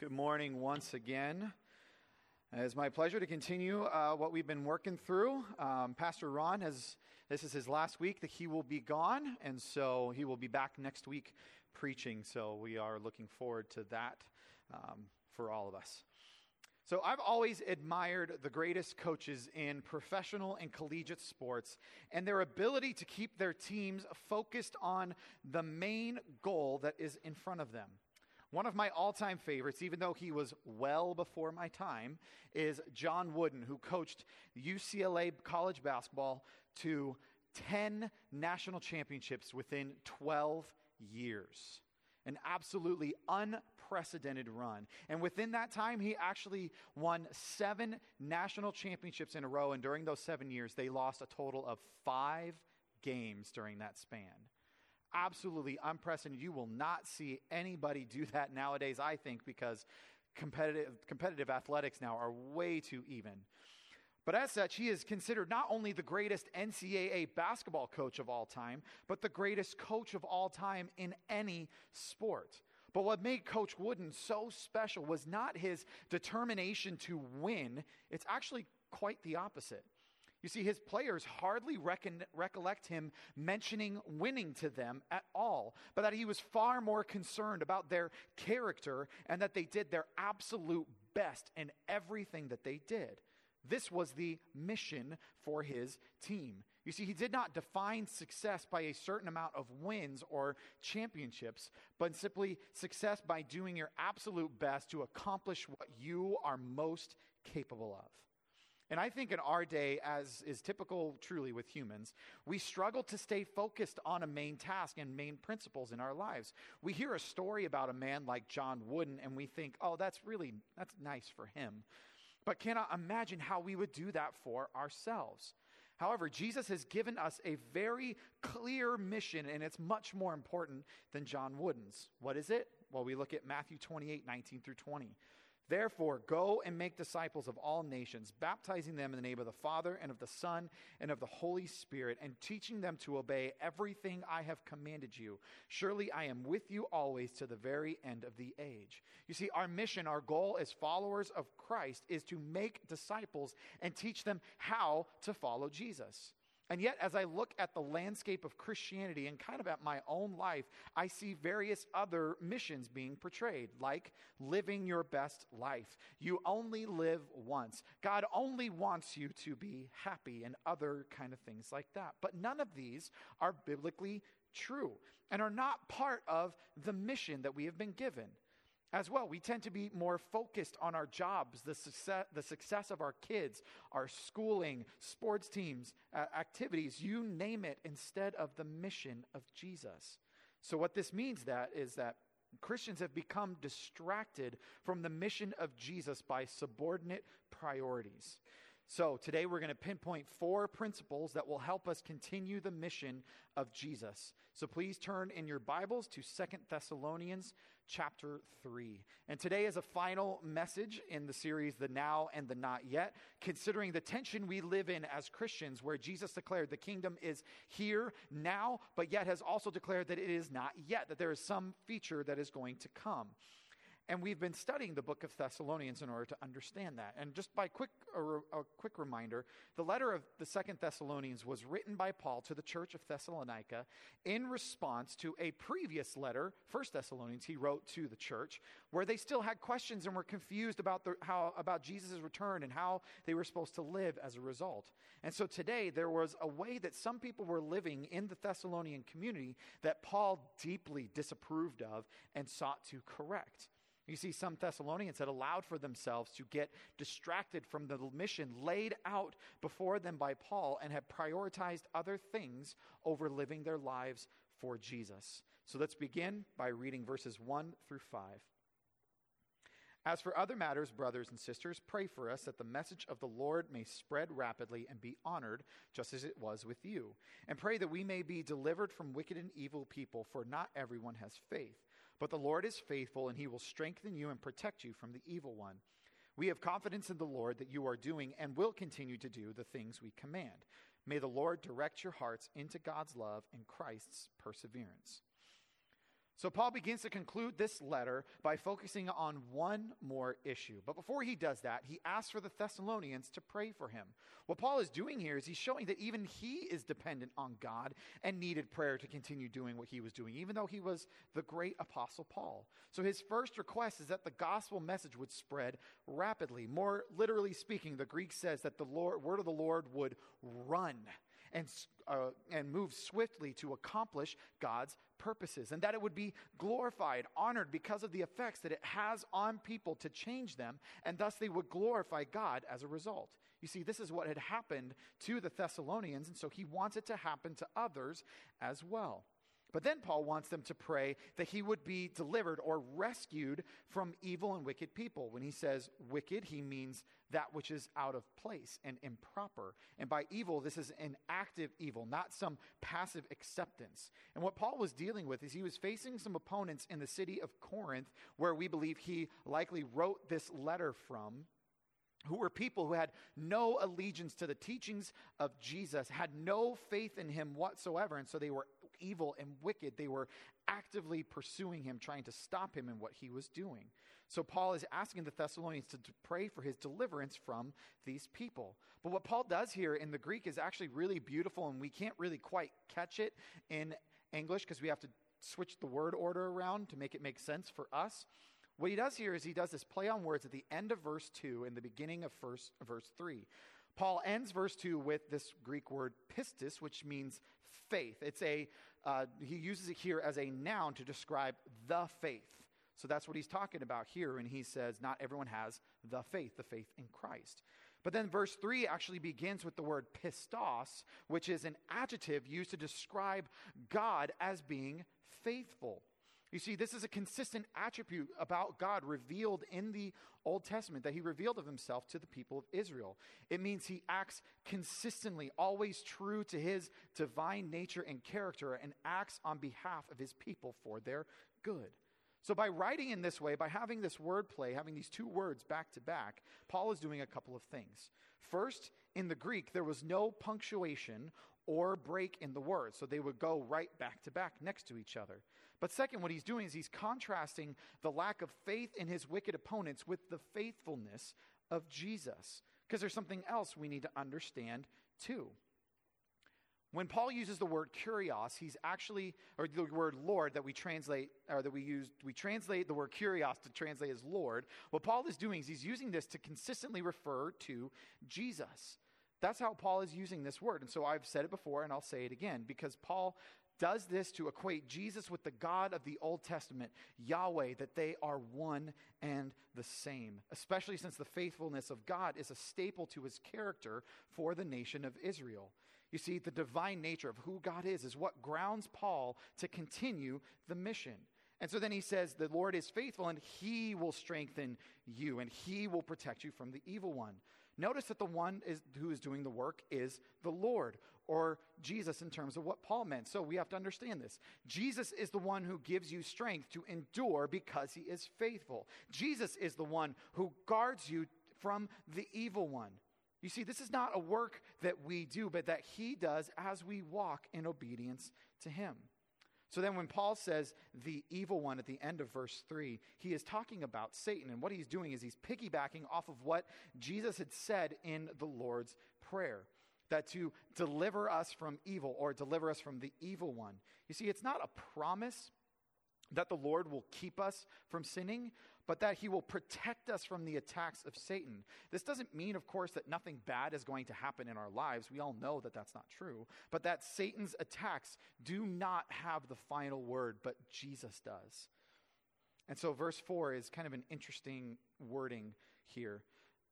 Good morning once again. It's my pleasure to continue uh, what we've been working through. Um, Pastor Ron has, this is his last week that he will be gone, and so he will be back next week preaching. So we are looking forward to that um, for all of us. So I've always admired the greatest coaches in professional and collegiate sports and their ability to keep their teams focused on the main goal that is in front of them. One of my all time favorites, even though he was well before my time, is John Wooden, who coached UCLA college basketball to 10 national championships within 12 years. An absolutely unprecedented run. And within that time, he actually won seven national championships in a row. And during those seven years, they lost a total of five games during that span absolutely unprecedented. You will not see anybody do that nowadays, I think, because competitive, competitive athletics now are way too even. But as such, he is considered not only the greatest NCAA basketball coach of all time, but the greatest coach of all time in any sport. But what made Coach Wooden so special was not his determination to win, it's actually quite the opposite. You see, his players hardly reckon, recollect him mentioning winning to them at all, but that he was far more concerned about their character and that they did their absolute best in everything that they did. This was the mission for his team. You see, he did not define success by a certain amount of wins or championships, but simply success by doing your absolute best to accomplish what you are most capable of. And I think in our day, as is typical truly with humans, we struggle to stay focused on a main task and main principles in our lives. We hear a story about a man like John Wooden and we think, oh, that's really, that's nice for him. But cannot imagine how we would do that for ourselves. However, Jesus has given us a very clear mission, and it's much more important than John Wooden's. What is it? Well, we look at Matthew 28 19 through 20. Therefore, go and make disciples of all nations, baptizing them in the name of the Father and of the Son and of the Holy Spirit, and teaching them to obey everything I have commanded you. Surely I am with you always to the very end of the age. You see, our mission, our goal as followers of Christ is to make disciples and teach them how to follow Jesus. And yet, as I look at the landscape of Christianity and kind of at my own life, I see various other missions being portrayed, like living your best life. You only live once. God only wants you to be happy, and other kind of things like that. But none of these are biblically true and are not part of the mission that we have been given as well. We tend to be more focused on our jobs, the success, the success of our kids, our schooling, sports teams, uh, activities, you name it, instead of the mission of Jesus. So, what this means that is that Christians have become distracted from the mission of Jesus by subordinate priorities. So, today we're going to pinpoint four principles that will help us continue the mission of Jesus. So, please turn in your Bibles to Second Thessalonians chapter 3. And today is a final message in the series, The Now and the Not Yet, considering the tension we live in as Christians, where Jesus declared the kingdom is here now, but yet has also declared that it is not yet, that there is some feature that is going to come. And we've been studying the book of Thessalonians in order to understand that. And just by quick, a, a, quick reminder, the letter of the Second Thessalonians was written by Paul to the church of Thessalonica in response to a previous letter, First Thessalonians, he wrote to the church, where they still had questions and were confused about, the, how, about Jesus' return and how they were supposed to live as a result. And so today, there was a way that some people were living in the Thessalonian community that Paul deeply disapproved of and sought to correct. You see, some Thessalonians had allowed for themselves to get distracted from the mission laid out before them by Paul and had prioritized other things over living their lives for Jesus. So let's begin by reading verses 1 through 5. As for other matters, brothers and sisters, pray for us that the message of the Lord may spread rapidly and be honored, just as it was with you. And pray that we may be delivered from wicked and evil people, for not everyone has faith. But the Lord is faithful, and he will strengthen you and protect you from the evil one. We have confidence in the Lord that you are doing and will continue to do the things we command. May the Lord direct your hearts into God's love and Christ's perseverance. So, Paul begins to conclude this letter by focusing on one more issue. But before he does that, he asks for the Thessalonians to pray for him. What Paul is doing here is he's showing that even he is dependent on God and needed prayer to continue doing what he was doing, even though he was the great apostle Paul. So, his first request is that the gospel message would spread rapidly. More literally speaking, the Greek says that the Lord, word of the Lord would run and, uh, and move swiftly to accomplish God's purposes, and that it would be glorified, honored because of the effects that it has on people to change them, and thus they would glorify God as a result. You see, this is what had happened to the Thessalonians, and so he wants it to happen to others as well. But then Paul wants them to pray that he would be delivered or rescued from evil and wicked people. When he says wicked, he means that which is out of place and improper. And by evil, this is an active evil, not some passive acceptance. And what Paul was dealing with is he was facing some opponents in the city of Corinth, where we believe he likely wrote this letter from who were people who had no allegiance to the teachings of Jesus, had no faith in him whatsoever, and so they were evil and wicked. They were actively pursuing him, trying to stop him in what he was doing. So Paul is asking the Thessalonians to, to pray for his deliverance from these people. But what Paul does here in the Greek is actually really beautiful, and we can't really quite catch it in English because we have to switch the word order around to make it make sense for us. What he does here is he does this play on words at the end of verse 2 and the beginning of first, verse 3. Paul ends verse 2 with this Greek word pistis, which means faith. It's a, uh, he uses it here as a noun to describe the faith. So that's what he's talking about here when he says, Not everyone has the faith, the faith in Christ. But then verse 3 actually begins with the word pistos, which is an adjective used to describe God as being faithful. You see, this is a consistent attribute about God revealed in the Old Testament that he revealed of himself to the people of Israel. It means he acts consistently, always true to his divine nature and character, and acts on behalf of his people for their good. So, by writing in this way, by having this word play, having these two words back to back, Paul is doing a couple of things. First, in the Greek, there was no punctuation or break in the words, so they would go right back to back next to each other. But second, what he's doing is he's contrasting the lack of faith in his wicked opponents with the faithfulness of Jesus. Because there's something else we need to understand too. When Paul uses the word kurios, he's actually, or the word Lord that we translate, or that we use, we translate the word kurios to translate as Lord. What Paul is doing is he's using this to consistently refer to Jesus. That's how Paul is using this word. And so I've said it before and I'll say it again because Paul does this to equate Jesus with the God of the Old Testament, Yahweh, that they are one and the same, especially since the faithfulness of God is a staple to his character for the nation of Israel. You see, the divine nature of who God is is what grounds Paul to continue the mission. And so then he says, The Lord is faithful and he will strengthen you and he will protect you from the evil one. Notice that the one is, who is doing the work is the Lord or Jesus in terms of what Paul meant. So we have to understand this. Jesus is the one who gives you strength to endure because he is faithful. Jesus is the one who guards you from the evil one. You see, this is not a work that we do, but that he does as we walk in obedience to him. So then, when Paul says the evil one at the end of verse 3, he is talking about Satan. And what he's doing is he's piggybacking off of what Jesus had said in the Lord's Prayer that to deliver us from evil or deliver us from the evil one. You see, it's not a promise that the Lord will keep us from sinning, but that he will protect us from the attacks of Satan. This doesn't mean, of course, that nothing bad is going to happen in our lives. We all know that that's not true. But that Satan's attacks do not have the final word, but Jesus does. And so, verse 4 is kind of an interesting wording here.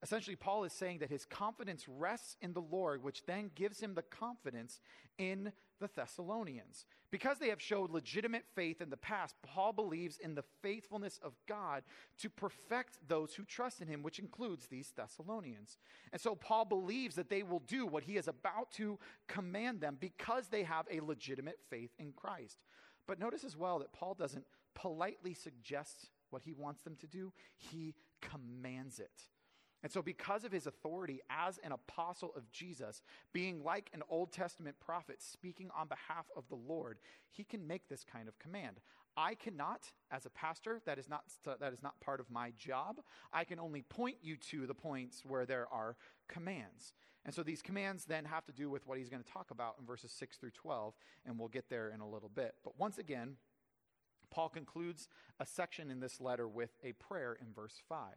Essentially, Paul is saying that his confidence rests in the Lord, which then gives him the confidence in the Thessalonians. Because they have showed legitimate faith in the past, Paul believes in the faithfulness of God to perfect those who trust in him, which includes these Thessalonians. And so Paul believes that they will do what he is about to command them because they have a legitimate faith in Christ. But notice as well that Paul doesn't politely suggest what he wants them to do, he commands it. And so, because of his authority as an apostle of Jesus, being like an Old Testament prophet speaking on behalf of the Lord, he can make this kind of command I cannot, as a pastor, that is not, that is not part of my job. I can only point you to the points where there are commands. And so these commands then have to do with what he's going to talk about in verses 6 through 12, and we'll get there in a little bit. But once again, Paul concludes a section in this letter with a prayer in verse 5.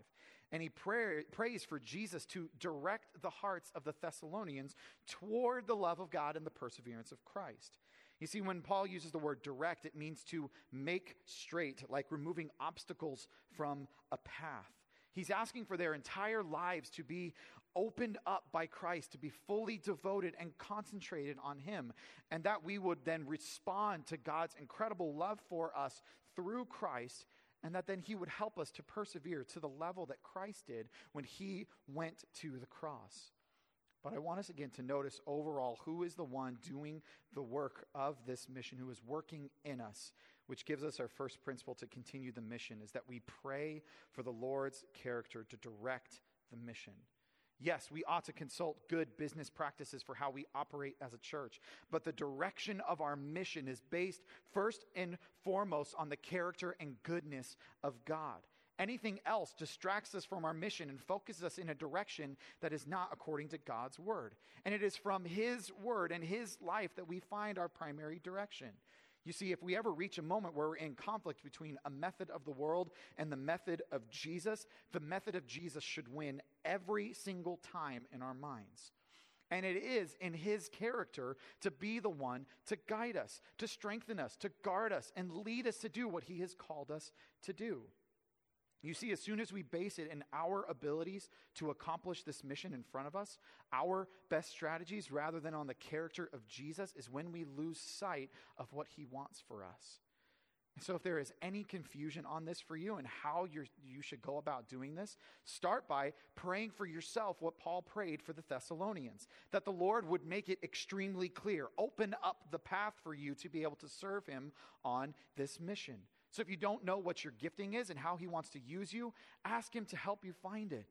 And he pray, prays for Jesus to direct the hearts of the Thessalonians toward the love of God and the perseverance of Christ. You see, when Paul uses the word direct, it means to make straight, like removing obstacles from a path. He's asking for their entire lives to be opened up by Christ, to be fully devoted and concentrated on Him, and that we would then respond to God's incredible love for us through Christ, and that then He would help us to persevere to the level that Christ did when He went to the cross. But I want us again to notice overall who is the one doing the work of this mission, who is working in us, which gives us our first principle to continue the mission is that we pray for the Lord's character to direct the mission. Yes, we ought to consult good business practices for how we operate as a church, but the direction of our mission is based first and foremost on the character and goodness of God. Anything else distracts us from our mission and focuses us in a direction that is not according to God's word. And it is from His word and His life that we find our primary direction. You see, if we ever reach a moment where we're in conflict between a method of the world and the method of Jesus, the method of Jesus should win every single time in our minds. And it is in his character to be the one to guide us, to strengthen us, to guard us, and lead us to do what he has called us to do. You see, as soon as we base it in our abilities to accomplish this mission in front of us, our best strategies, rather than on the character of Jesus, is when we lose sight of what he wants for us. So, if there is any confusion on this for you and how you you should go about doing this, start by praying for yourself what Paul prayed for the Thessalonians that the Lord would make it extremely clear, open up the path for you to be able to serve him on this mission. So if you don't know what your gifting is and how He wants to use you, ask Him to help you find it.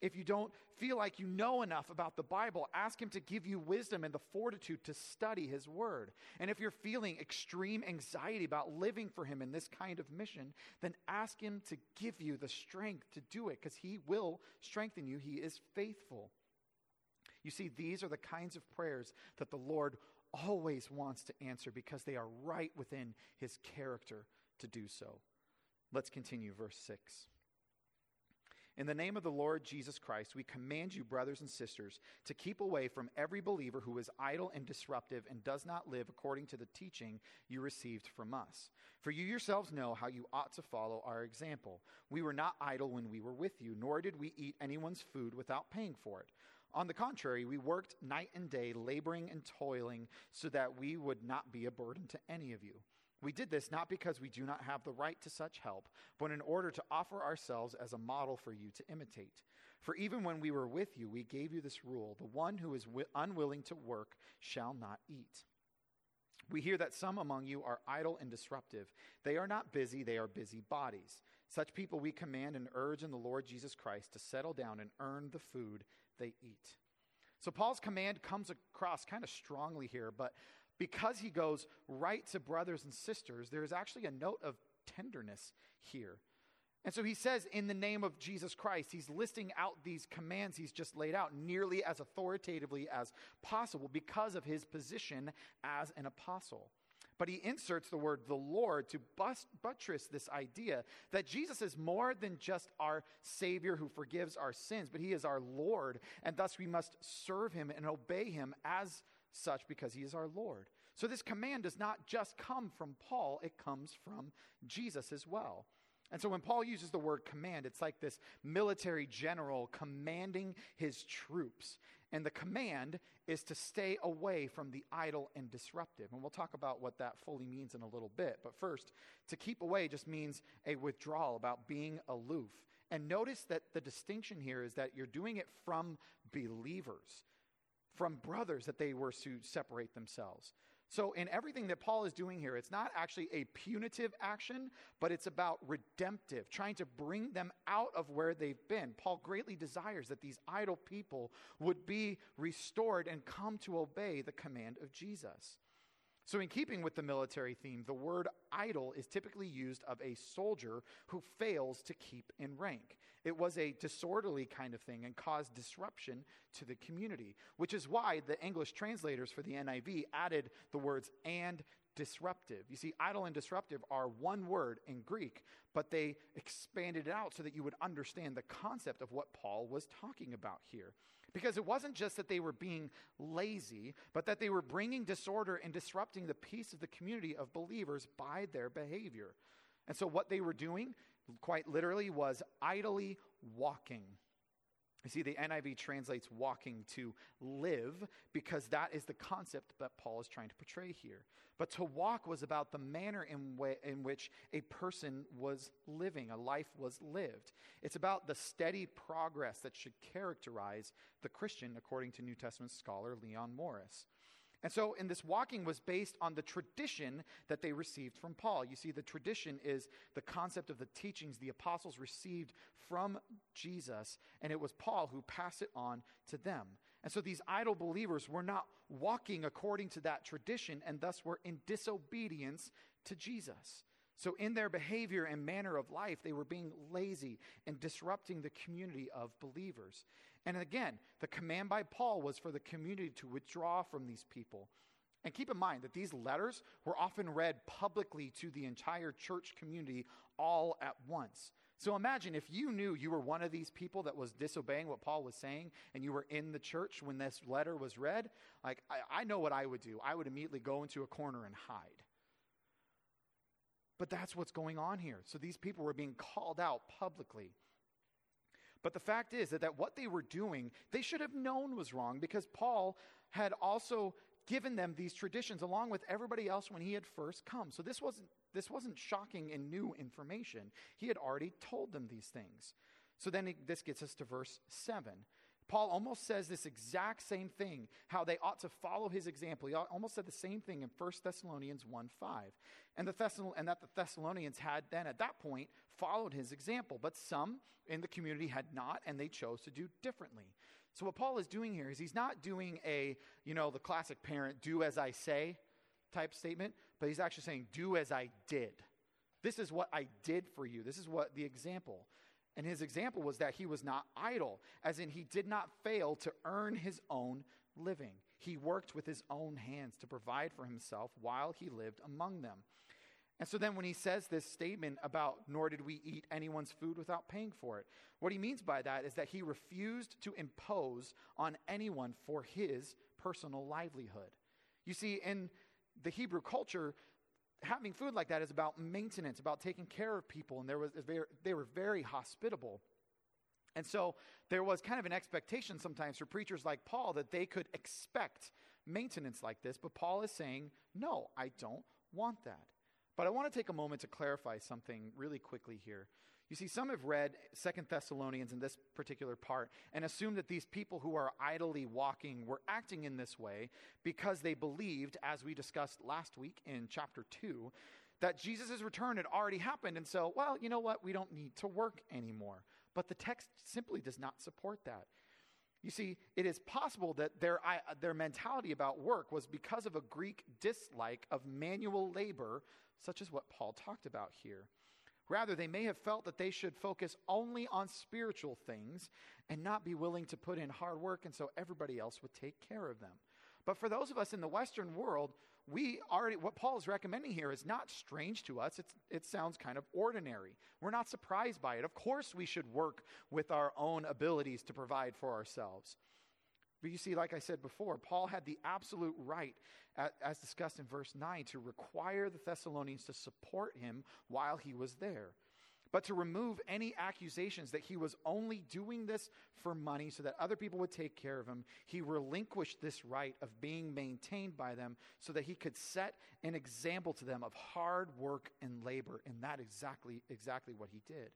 If you don't feel like you know enough about the Bible, ask Him to give you wisdom and the fortitude to study His Word. And if you're feeling extreme anxiety about living for Him in this kind of mission, then ask Him to give you the strength to do it because He will strengthen you. He is faithful. You see, these are the kinds of prayers that the Lord always wants to answer because they are right within His character to do so. Let's continue, verse 6. In the name of the Lord Jesus Christ, we command you, brothers and sisters, to keep away from every believer who is idle and disruptive and does not live according to the teaching you received from us. For you yourselves know how you ought to follow our example. We were not idle when we were with you, nor did we eat anyone's food without paying for it. On the contrary, we worked night and day, laboring and toiling, so that we would not be a burden to any of you. We did this not because we do not have the right to such help, but in order to offer ourselves as a model for you to imitate. For even when we were with you, we gave you this rule the one who is wi- unwilling to work shall not eat. We hear that some among you are idle and disruptive. They are not busy, they are busy bodies. Such people we command and urge in the Lord Jesus Christ to settle down and earn the food they eat. So Paul's command comes across kind of strongly here, but because he goes right to brothers and sisters, there is actually a note of tenderness here. And so he says, in the name of Jesus Christ, he's listing out these commands he's just laid out nearly as authoritatively as possible because of his position as an apostle. But he inserts the word the Lord to bust, buttress this idea that Jesus is more than just our Savior who forgives our sins, but he is our Lord, and thus we must serve him and obey him as such because he is our Lord. So this command does not just come from Paul, it comes from Jesus as well. And so when Paul uses the word command, it's like this military general commanding his troops. And the command is to stay away from the idle and disruptive. And we'll talk about what that fully means in a little bit. But first, to keep away just means a withdrawal, about being aloof. And notice that the distinction here is that you're doing it from believers from brothers that they were to separate themselves. So, in everything that Paul is doing here, it's not actually a punitive action, but it's about redemptive, trying to bring them out of where they've been. Paul greatly desires that these idle people would be restored and come to obey the command of Jesus. So, in keeping with the military theme, the word idle is typically used of a soldier who fails to keep in rank. It was a disorderly kind of thing and caused disruption to the community, which is why the English translators for the NIV added the words and disruptive. You see, idle and disruptive are one word in Greek, but they expanded it out so that you would understand the concept of what Paul was talking about here. Because it wasn't just that they were being lazy, but that they were bringing disorder and disrupting the peace of the community of believers by their behavior. And so, what they were doing, quite literally, was idly walking. You see, the NIV translates walking to live because that is the concept that Paul is trying to portray here. But to walk was about the manner in, way, in which a person was living, a life was lived. It's about the steady progress that should characterize the Christian, according to New Testament scholar Leon Morris. And so, in this walking was based on the tradition that they received from Paul. You see, the tradition is the concept of the teachings the apostles received from Jesus, and it was Paul who passed it on to them. And so, these idle believers were not walking according to that tradition, and thus were in disobedience to Jesus. So, in their behavior and manner of life, they were being lazy and disrupting the community of believers. And again, the command by Paul was for the community to withdraw from these people. And keep in mind that these letters were often read publicly to the entire church community all at once. So imagine if you knew you were one of these people that was disobeying what Paul was saying and you were in the church when this letter was read, like I, I know what I would do. I would immediately go into a corner and hide. But that's what's going on here. So these people were being called out publicly. But the fact is that, that what they were doing, they should have known was wrong because Paul had also given them these traditions along with everybody else when he had first come. So this wasn't, this wasn't shocking and new information. He had already told them these things. So then this gets us to verse 7. Paul almost says this exact same thing, how they ought to follow his example. He almost said the same thing in 1 Thessalonians 1 5. And, the Thessalon- and that the Thessalonians had then at that point followed his example, but some in the community had not, and they chose to do differently. So what Paul is doing here is he's not doing a, you know, the classic parent, do as I say type statement, but he's actually saying, do as I did. This is what I did for you. This is what the example. And his example was that he was not idle, as in he did not fail to earn his own living. He worked with his own hands to provide for himself while he lived among them. And so then when he says this statement about, nor did we eat anyone's food without paying for it, what he means by that is that he refused to impose on anyone for his personal livelihood. You see, in the Hebrew culture, having food like that is about maintenance, about taking care of people, and there was they were very hospitable. And so there was kind of an expectation sometimes for preachers like Paul that they could expect maintenance like this, but Paul is saying, "No, I don't want that." But I want to take a moment to clarify something really quickly here. You see, some have read Second Thessalonians in this particular part and assume that these people who are idly walking were acting in this way because they believed, as we discussed last week in chapter 2, that Jesus' return had already happened. And so, well, you know what? We don't need to work anymore. But the text simply does not support that. You see, it is possible that their, their mentality about work was because of a Greek dislike of manual labor, such as what Paul talked about here. Rather, they may have felt that they should focus only on spiritual things and not be willing to put in hard work, and so everybody else would take care of them. But for those of us in the Western world, we already, what Paul is recommending here is not strange to us. It's, it sounds kind of ordinary. We're not surprised by it. Of course, we should work with our own abilities to provide for ourselves. But you see, like I said before, Paul had the absolute right, as discussed in verse 9, to require the Thessalonians to support him while he was there. But to remove any accusations that he was only doing this for money so that other people would take care of him, he relinquished this right of being maintained by them so that he could set an example to them of hard work and labor. And that exactly exactly what he did.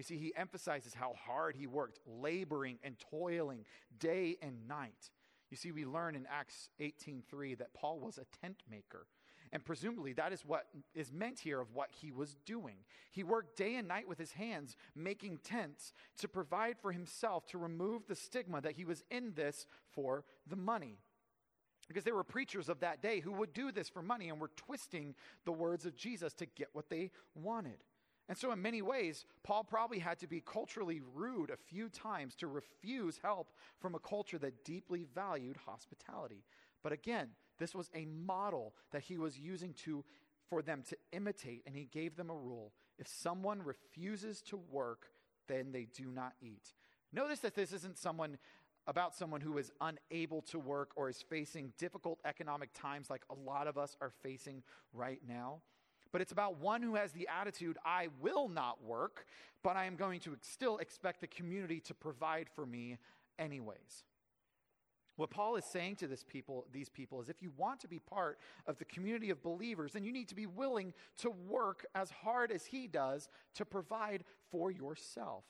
You see, he emphasizes how hard he worked, laboring and toiling day and night. You see, we learn in Acts 18:3 that Paul was a tent maker. And presumably that is what is meant here of what he was doing. He worked day and night with his hands, making tents to provide for himself, to remove the stigma that he was in this for the money. Because there were preachers of that day who would do this for money and were twisting the words of Jesus to get what they wanted. And so, in many ways, Paul probably had to be culturally rude a few times to refuse help from a culture that deeply valued hospitality. But again, this was a model that he was using to, for them to imitate, and he gave them a rule. If someone refuses to work, then they do not eat. Notice that this isn't someone about someone who is unable to work or is facing difficult economic times like a lot of us are facing right now but it's about one who has the attitude, I will not work, but I am going to still expect the community to provide for me anyways. What Paul is saying to this people, these people is if you want to be part of the community of believers, then you need to be willing to work as hard as he does to provide for yourself.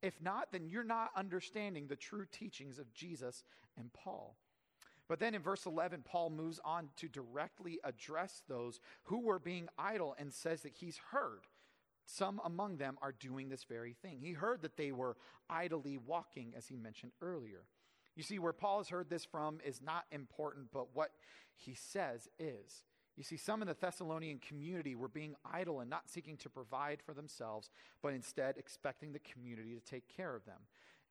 If not, then you're not understanding the true teachings of Jesus and Paul. But then in verse 11, Paul moves on to directly address those who were being idle and says that he's heard. Some among them are doing this very thing. He heard that they were idly walking, as he mentioned earlier. You see, where Paul has heard this from is not important, but what he says is. You see, some in the Thessalonian community were being idle and not seeking to provide for themselves, but instead expecting the community to take care of them.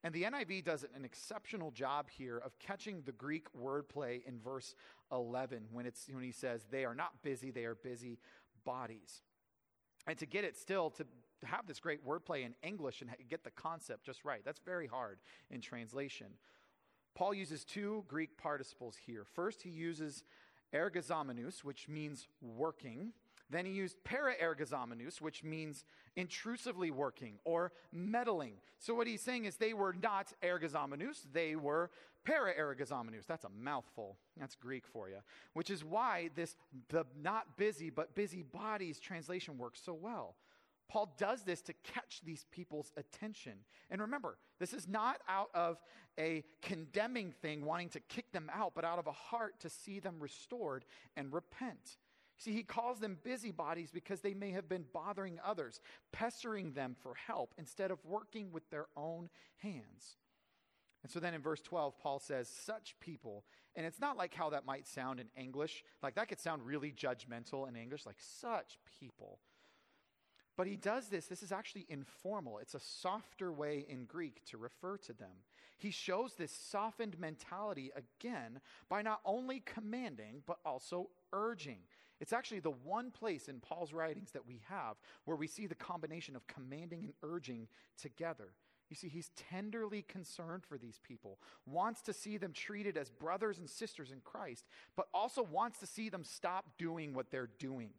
And the NIV does an exceptional job here of catching the Greek wordplay in verse 11 when, it's, when he says, They are not busy, they are busy bodies. And to get it still, to have this great wordplay in English and get the concept just right, that's very hard in translation. Paul uses two Greek participles here. First, he uses ergozomenus, which means working. Then he used para paraergozomenus, which means intrusively working or meddling. So what he's saying is they were not ergozomenus, they were para paraergozomenus. That's a mouthful. That's Greek for you. Which is why this the not busy but busy bodies translation works so well. Paul does this to catch these people's attention. And remember, this is not out of a condemning thing, wanting to kick them out, but out of a heart to see them restored and repent. See, he calls them busybodies because they may have been bothering others, pestering them for help instead of working with their own hands. And so then in verse 12, Paul says, such people, and it's not like how that might sound in English. Like that could sound really judgmental in English, like such people. But he does this, this is actually informal. It's a softer way in Greek to refer to them. He shows this softened mentality again by not only commanding, but also urging. It's actually the one place in Paul's writings that we have where we see the combination of commanding and urging together. You see, he's tenderly concerned for these people, wants to see them treated as brothers and sisters in Christ, but also wants to see them stop doing what they're doing.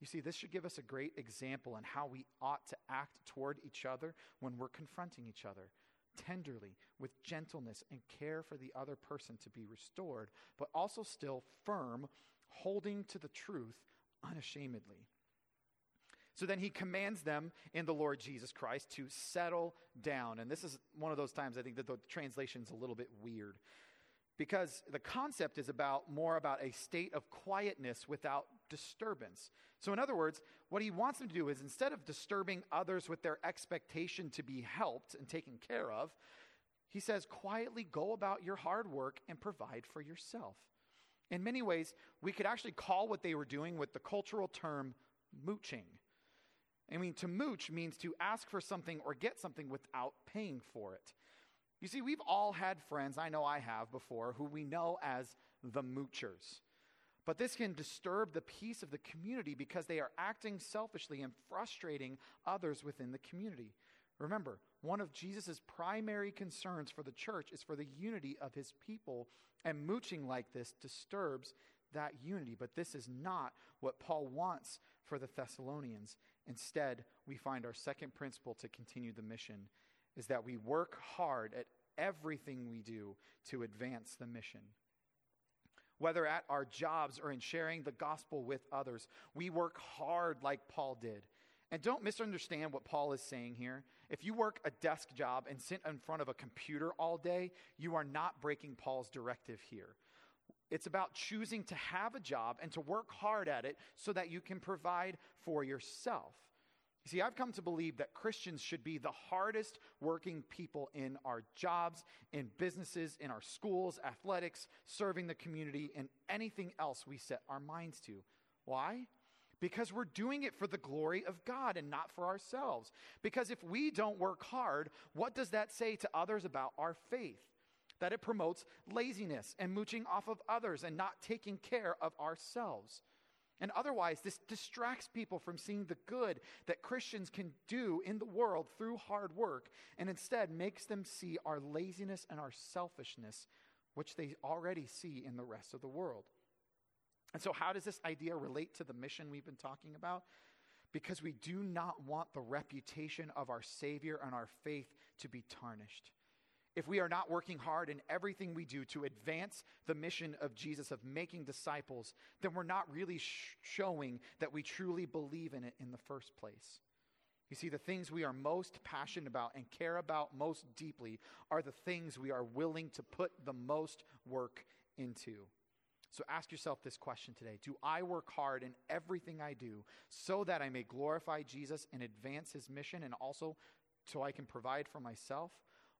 You see, this should give us a great example on how we ought to act toward each other when we're confronting each other tenderly, with gentleness and care for the other person to be restored, but also still firm holding to the truth unashamedly. So then he commands them in the Lord Jesus Christ to settle down. And this is one of those times I think that the translation's a little bit weird because the concept is about more about a state of quietness without disturbance. So in other words, what he wants them to do is instead of disturbing others with their expectation to be helped and taken care of, he says quietly go about your hard work and provide for yourself. In many ways, we could actually call what they were doing with the cultural term mooching. I mean, to mooch means to ask for something or get something without paying for it. You see, we've all had friends, I know I have before, who we know as the moochers. But this can disturb the peace of the community because they are acting selfishly and frustrating others within the community. Remember, one of Jesus' primary concerns for the church is for the unity of his people, and mooching like this disturbs that unity. But this is not what Paul wants for the Thessalonians. Instead, we find our second principle to continue the mission is that we work hard at everything we do to advance the mission. Whether at our jobs or in sharing the gospel with others, we work hard like Paul did and don't misunderstand what Paul is saying here. If you work a desk job and sit in front of a computer all day, you are not breaking Paul's directive here. It's about choosing to have a job and to work hard at it so that you can provide for yourself. You see, I've come to believe that Christians should be the hardest working people in our jobs, in businesses, in our schools, athletics, serving the community, and anything else we set our minds to. Why? Because we're doing it for the glory of God and not for ourselves. Because if we don't work hard, what does that say to others about our faith? That it promotes laziness and mooching off of others and not taking care of ourselves. And otherwise, this distracts people from seeing the good that Christians can do in the world through hard work, and instead makes them see our laziness and our selfishness, which they already see in the rest of the world. And so, how does this idea relate to the mission we've been talking about? Because we do not want the reputation of our Savior and our faith to be tarnished if we are not working hard in everything we do to advance the mission of Jesus of making disciples, then we're not really sh- showing that we truly believe in it in the first place. You see, the things we are most passionate about and care about most deeply are the things we are willing to put the most work into. So ask yourself this question today Do I work hard in everything I do so that I may glorify Jesus and advance his mission and also so I can provide for myself?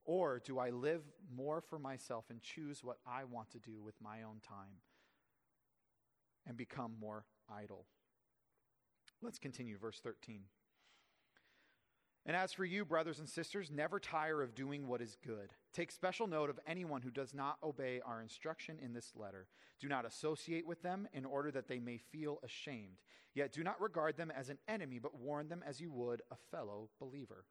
Or do I live more for myself and choose what I want to do with my own time and become more idle? Let's continue, verse 13. And as for you, brothers and sisters, never tire of doing what is good. Take special note of anyone who does not obey our instruction in this letter. Do not associate with them in order that they may feel ashamed. Yet do not regard them as an enemy, but warn them as you would a fellow believer.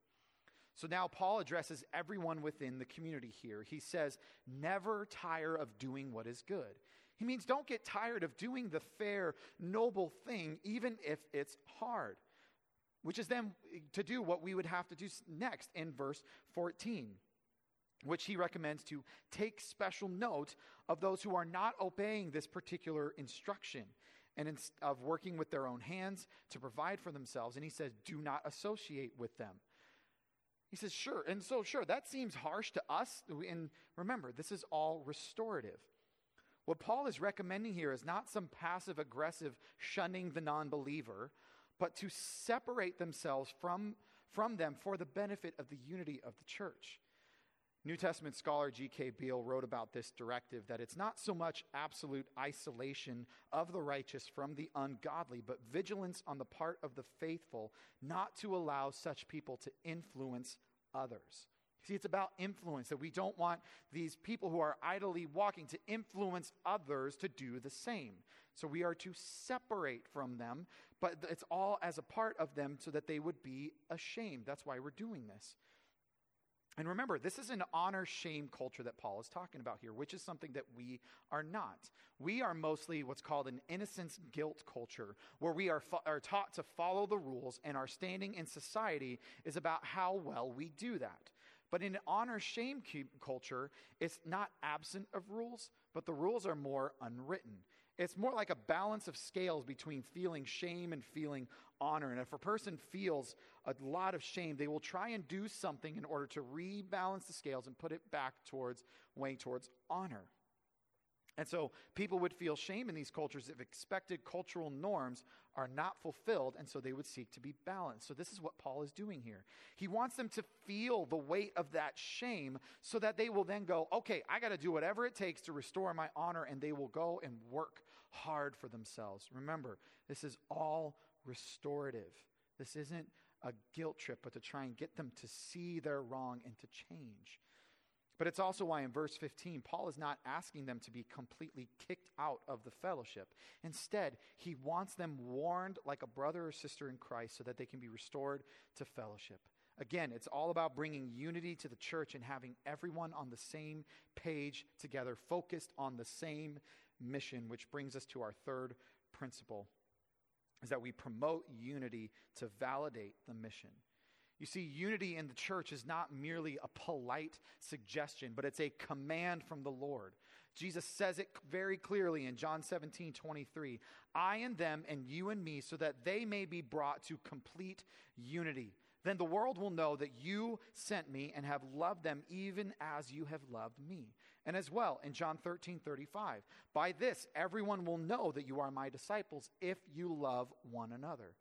So now Paul addresses everyone within the community here. He says, Never tire of doing what is good. He means don't get tired of doing the fair, noble thing, even if it's hard. Which is then to do what we would have to do next in verse 14, which he recommends to take special note of those who are not obeying this particular instruction and of working with their own hands to provide for themselves. And he says, do not associate with them. He says, sure. And so, sure, that seems harsh to us. And remember, this is all restorative. What Paul is recommending here is not some passive aggressive shunning the non believer, but to separate themselves from, from them for the benefit of the unity of the church. New Testament scholar G.K. Beale wrote about this directive that it's not so much absolute isolation of the righteous from the ungodly, but vigilance on the part of the faithful not to allow such people to influence others. See, it's about influence, that we don't want these people who are idly walking to influence others to do the same. So we are to separate from them, but it's all as a part of them so that they would be ashamed. That's why we're doing this. And remember, this is an honor shame culture that Paul is talking about here, which is something that we are not. We are mostly what's called an innocence guilt culture, where we are, fo- are taught to follow the rules, and our standing in society is about how well we do that. But in an honor shame culture, it's not absent of rules, but the rules are more unwritten. It's more like a balance of scales between feeling shame and feeling honor. And if a person feels a lot of shame, they will try and do something in order to rebalance the scales and put it back towards weighing towards honor. And so people would feel shame in these cultures if expected cultural norms are not fulfilled, and so they would seek to be balanced. So, this is what Paul is doing here. He wants them to feel the weight of that shame so that they will then go, okay, I got to do whatever it takes to restore my honor, and they will go and work hard for themselves. Remember, this is all restorative. This isn't a guilt trip, but to try and get them to see their wrong and to change. But it's also why in verse 15, Paul is not asking them to be completely kicked out of the fellowship. Instead, he wants them warned like a brother or sister in Christ so that they can be restored to fellowship. Again, it's all about bringing unity to the church and having everyone on the same page together, focused on the same mission, which brings us to our third principle is that we promote unity to validate the mission. You see, unity in the church is not merely a polite suggestion, but it's a command from the Lord. Jesus says it very clearly in John 17, 23. I and them, and you and me, so that they may be brought to complete unity. Then the world will know that you sent me and have loved them even as you have loved me. And as well in John 13, 35, by this everyone will know that you are my disciples if you love one another.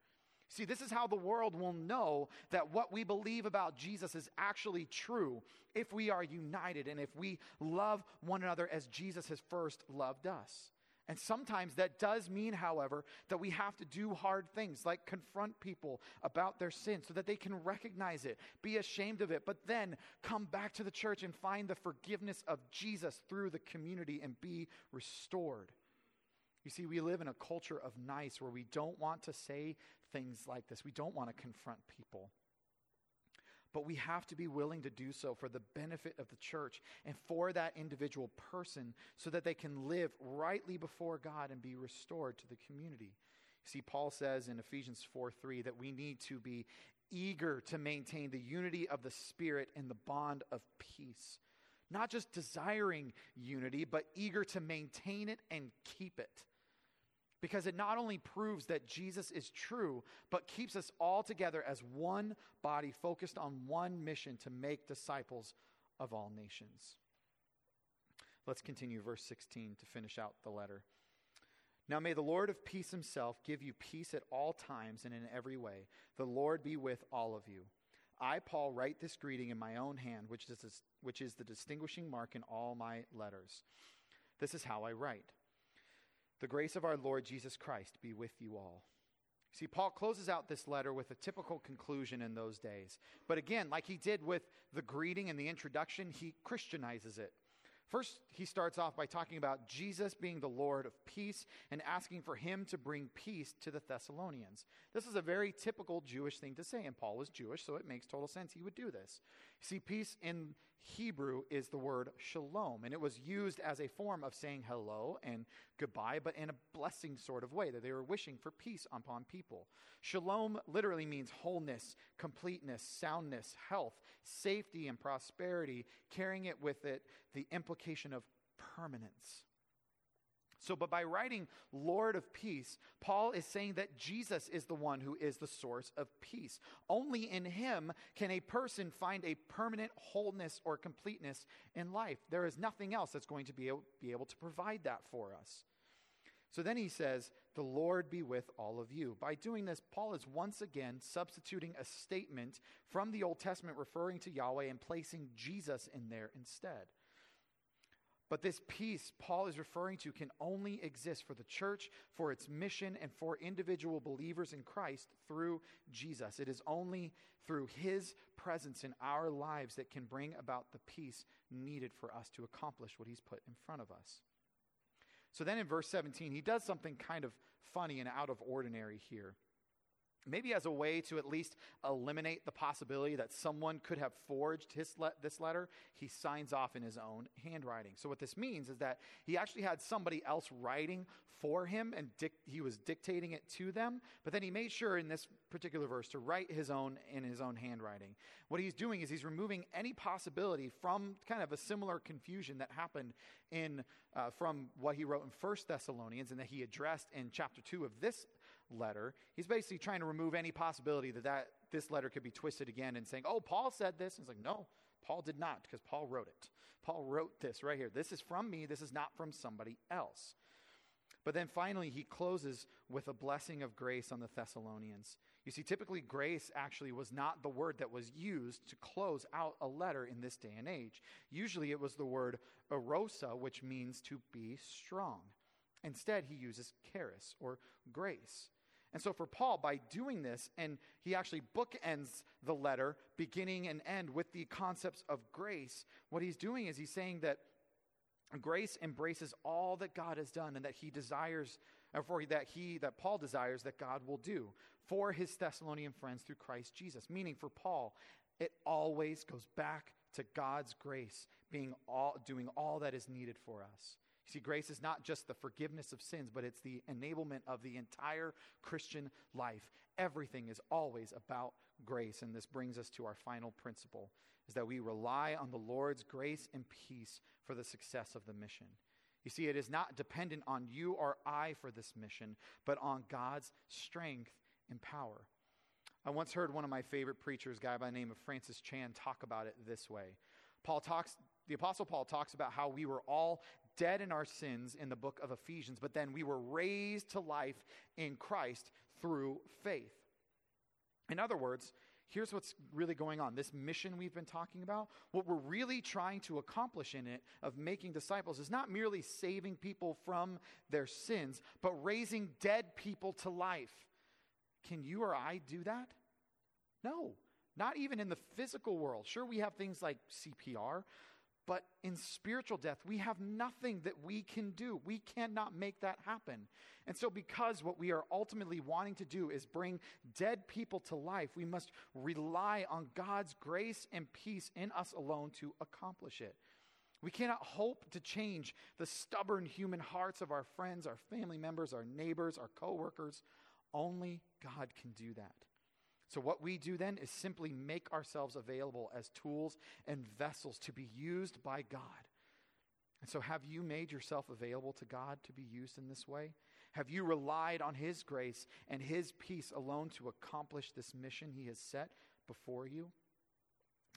See, this is how the world will know that what we believe about Jesus is actually true if we are united and if we love one another as Jesus has first loved us. And sometimes that does mean, however, that we have to do hard things like confront people about their sin so that they can recognize it, be ashamed of it, but then come back to the church and find the forgiveness of Jesus through the community and be restored. You see, we live in a culture of nice where we don't want to say things like this. We don't want to confront people. But we have to be willing to do so for the benefit of the church and for that individual person so that they can live rightly before God and be restored to the community. See, Paul says in Ephesians 4 3 that we need to be eager to maintain the unity of the Spirit and the bond of peace. Not just desiring unity, but eager to maintain it and keep it because it not only proves that Jesus is true, but keeps us all together as one body focused on one mission to make disciples of all nations. Let's continue verse 16 to finish out the letter. Now may the Lord of peace himself give you peace at all times and in every way. The Lord be with all of you. I, Paul, write this greeting in my own hand, which is, which is the distinguishing mark in all my letters. This is how I write. The grace of our Lord Jesus Christ be with you all. See, Paul closes out this letter with a typical conclusion in those days. But again, like he did with the greeting and the introduction, he Christianizes it. First, he starts off by talking about Jesus being the Lord of peace and asking for him to bring peace to the Thessalonians. This is a very typical Jewish thing to say, and Paul was Jewish, so it makes total sense he would do this. See, peace in Hebrew is the word shalom, and it was used as a form of saying hello and goodbye, but in a blessing sort of way, that they were wishing for peace upon people. Shalom literally means wholeness, completeness, soundness, health, safety, and prosperity, carrying it with it the implication of permanence. So, but by writing Lord of Peace, Paul is saying that Jesus is the one who is the source of peace. Only in him can a person find a permanent wholeness or completeness in life. There is nothing else that's going to be able, be able to provide that for us. So then he says, The Lord be with all of you. By doing this, Paul is once again substituting a statement from the Old Testament referring to Yahweh and placing Jesus in there instead. But this peace Paul is referring to can only exist for the church, for its mission, and for individual believers in Christ through Jesus. It is only through his presence in our lives that can bring about the peace needed for us to accomplish what he's put in front of us. So then in verse 17, he does something kind of funny and out of ordinary here maybe as a way to at least eliminate the possibility that someone could have forged his le- this letter, he signs off in his own handwriting. So, what this means is that he actually had somebody else writing for him and dic- he was dictating it to them, but then he made sure in this particular verse to write his own in his own handwriting. What he's doing is he's removing any possibility from kind of a similar confusion that happened in uh, from what he wrote in First Thessalonians and that he addressed in chapter 2 of this letter. He's basically trying to remove any possibility that, that this letter could be twisted again and saying, oh, Paul said this. And it's like, no, Paul did not because Paul wrote it. Paul wrote this right here. This is from me, this is not from somebody else. But then finally, he closes with a blessing of grace on the Thessalonians. You see, typically, grace actually was not the word that was used to close out a letter in this day and age. Usually, it was the word erosa, which means to be strong. Instead, he uses charis or grace. And so for Paul, by doing this, and he actually bookends the letter, beginning and end with the concepts of grace, what he's doing is he's saying that grace embraces all that God has done and that he desires, or for that he, that Paul desires that God will do for his Thessalonian friends through Christ Jesus. Meaning for Paul, it always goes back to God's grace being all, doing all that is needed for us. You see, grace is not just the forgiveness of sins, but it's the enablement of the entire Christian life. Everything is always about grace. And this brings us to our final principle is that we rely on the Lord's grace and peace for the success of the mission. You see, it is not dependent on you or I for this mission, but on God's strength and power. I once heard one of my favorite preachers, guy by the name of Francis Chan, talk about it this way. Paul talks, the Apostle Paul talks about how we were all dead in our sins in the book of Ephesians, but then we were raised to life in Christ through faith. In other words, here's what's really going on. This mission we've been talking about, what we're really trying to accomplish in it of making disciples is not merely saving people from their sins, but raising dead people to life. Can you or I do that? No, not even in the physical world. Sure, we have things like CPR, but in spiritual death, we have nothing that we can do. We cannot make that happen. And so, because what we are ultimately wanting to do is bring dead people to life, we must rely on God's grace and peace in us alone to accomplish it. We cannot hope to change the stubborn human hearts of our friends, our family members, our neighbors, our coworkers. Only God can do that. So, what we do then is simply make ourselves available as tools and vessels to be used by God. And so, have you made yourself available to God to be used in this way? Have you relied on His grace and His peace alone to accomplish this mission He has set before you?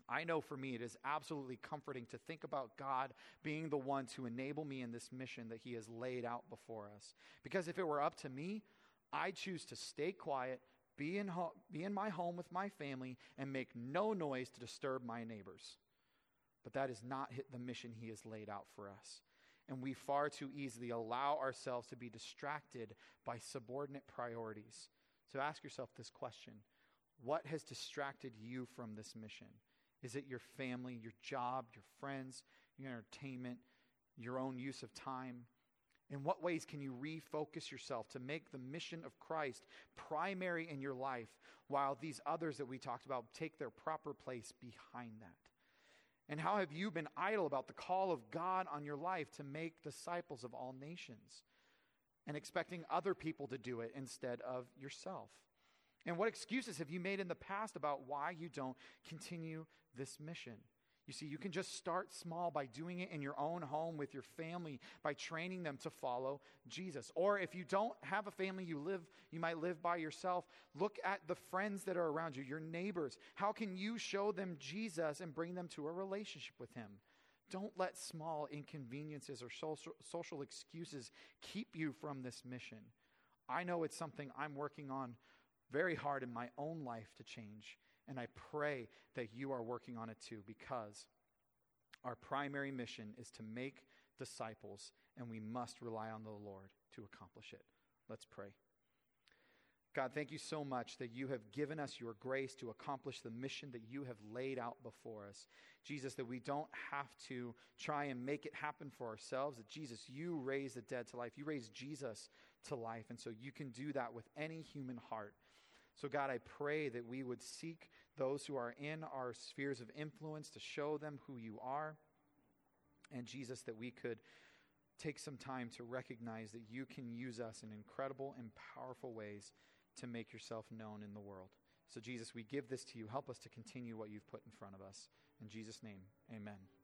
I know for me it is absolutely comforting to think about God being the one to enable me in this mission that He has laid out before us. Because if it were up to me, I choose to stay quiet, be in, ho- be in my home with my family, and make no noise to disturb my neighbors. But that is not the mission he has laid out for us. And we far too easily allow ourselves to be distracted by subordinate priorities. So ask yourself this question What has distracted you from this mission? Is it your family, your job, your friends, your entertainment, your own use of time? In what ways can you refocus yourself to make the mission of Christ primary in your life while these others that we talked about take their proper place behind that? And how have you been idle about the call of God on your life to make disciples of all nations and expecting other people to do it instead of yourself? And what excuses have you made in the past about why you don't continue this mission? You see, you can just start small by doing it in your own home with your family, by training them to follow Jesus. Or if you don't have a family, you live, you might live by yourself. Look at the friends that are around you, your neighbors. How can you show them Jesus and bring them to a relationship with him? Don't let small inconveniences or social, excuses keep you from this mission. I know it's something I'm working on very hard in my own life to change. And I pray that you are working on it too because our primary mission is to make disciples, and we must rely on the Lord to accomplish it. Let's pray. God, thank you so much that you have given us your grace to accomplish the mission that you have laid out before us. Jesus, that we don't have to try and make it happen for ourselves, that Jesus, you raised the dead to life. You raised Jesus to life. And so you can do that with any human heart. So, God, I pray that we would seek those who are in our spheres of influence to show them who you are. And, Jesus, that we could take some time to recognize that you can use us in incredible and powerful ways to make yourself known in the world. So, Jesus, we give this to you. Help us to continue what you've put in front of us. In Jesus' name, amen.